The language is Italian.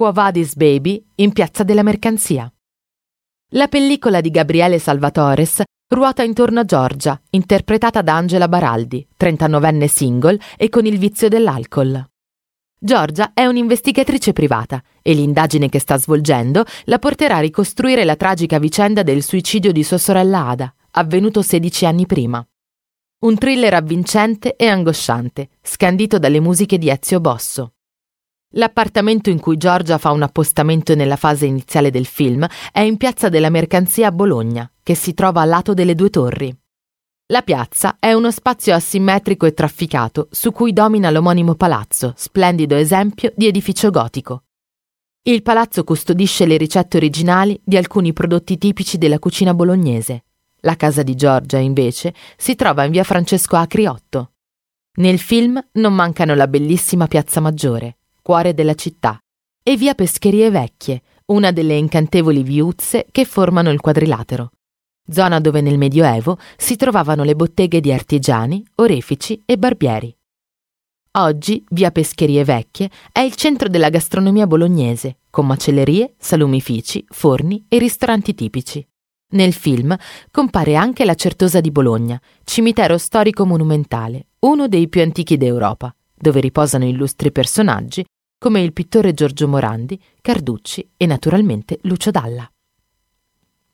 Quo Vadis Baby in Piazza della Mercanzia. La pellicola di Gabriele Salvatores ruota intorno a Giorgia, interpretata da Angela Baraldi, 39enne single e con il vizio dell'alcol. Giorgia è un'investigatrice privata e l'indagine che sta svolgendo la porterà a ricostruire la tragica vicenda del suicidio di sua sorella Ada, avvenuto 16 anni prima. Un thriller avvincente e angosciante, scandito dalle musiche di Ezio Bosso. L'appartamento in cui Giorgia fa un appostamento nella fase iniziale del film è in Piazza della Mercanzia a Bologna, che si trova a lato delle due torri. La piazza è uno spazio asimmetrico e trafficato su cui domina l'omonimo palazzo, splendido esempio di edificio gotico. Il palazzo custodisce le ricette originali di alcuni prodotti tipici della cucina bolognese. La casa di Giorgia, invece, si trova in via Francesco Acri 8. Nel film non mancano la bellissima Piazza Maggiore, cuore della città, e via Pescherie Vecchie, una delle incantevoli viuzze che formano il quadrilatero, zona dove nel Medioevo si trovavano le botteghe di artigiani, orefici e barbieri. Oggi via Pescherie Vecchie è il centro della gastronomia bolognese, con macellerie, salumifici, forni e ristoranti tipici. Nel film compare anche la Certosa di Bologna, cimitero storico monumentale, uno dei più antichi d'Europa, dove riposano illustri personaggi come il pittore Giorgio Morandi, Carducci e naturalmente Lucio Dalla.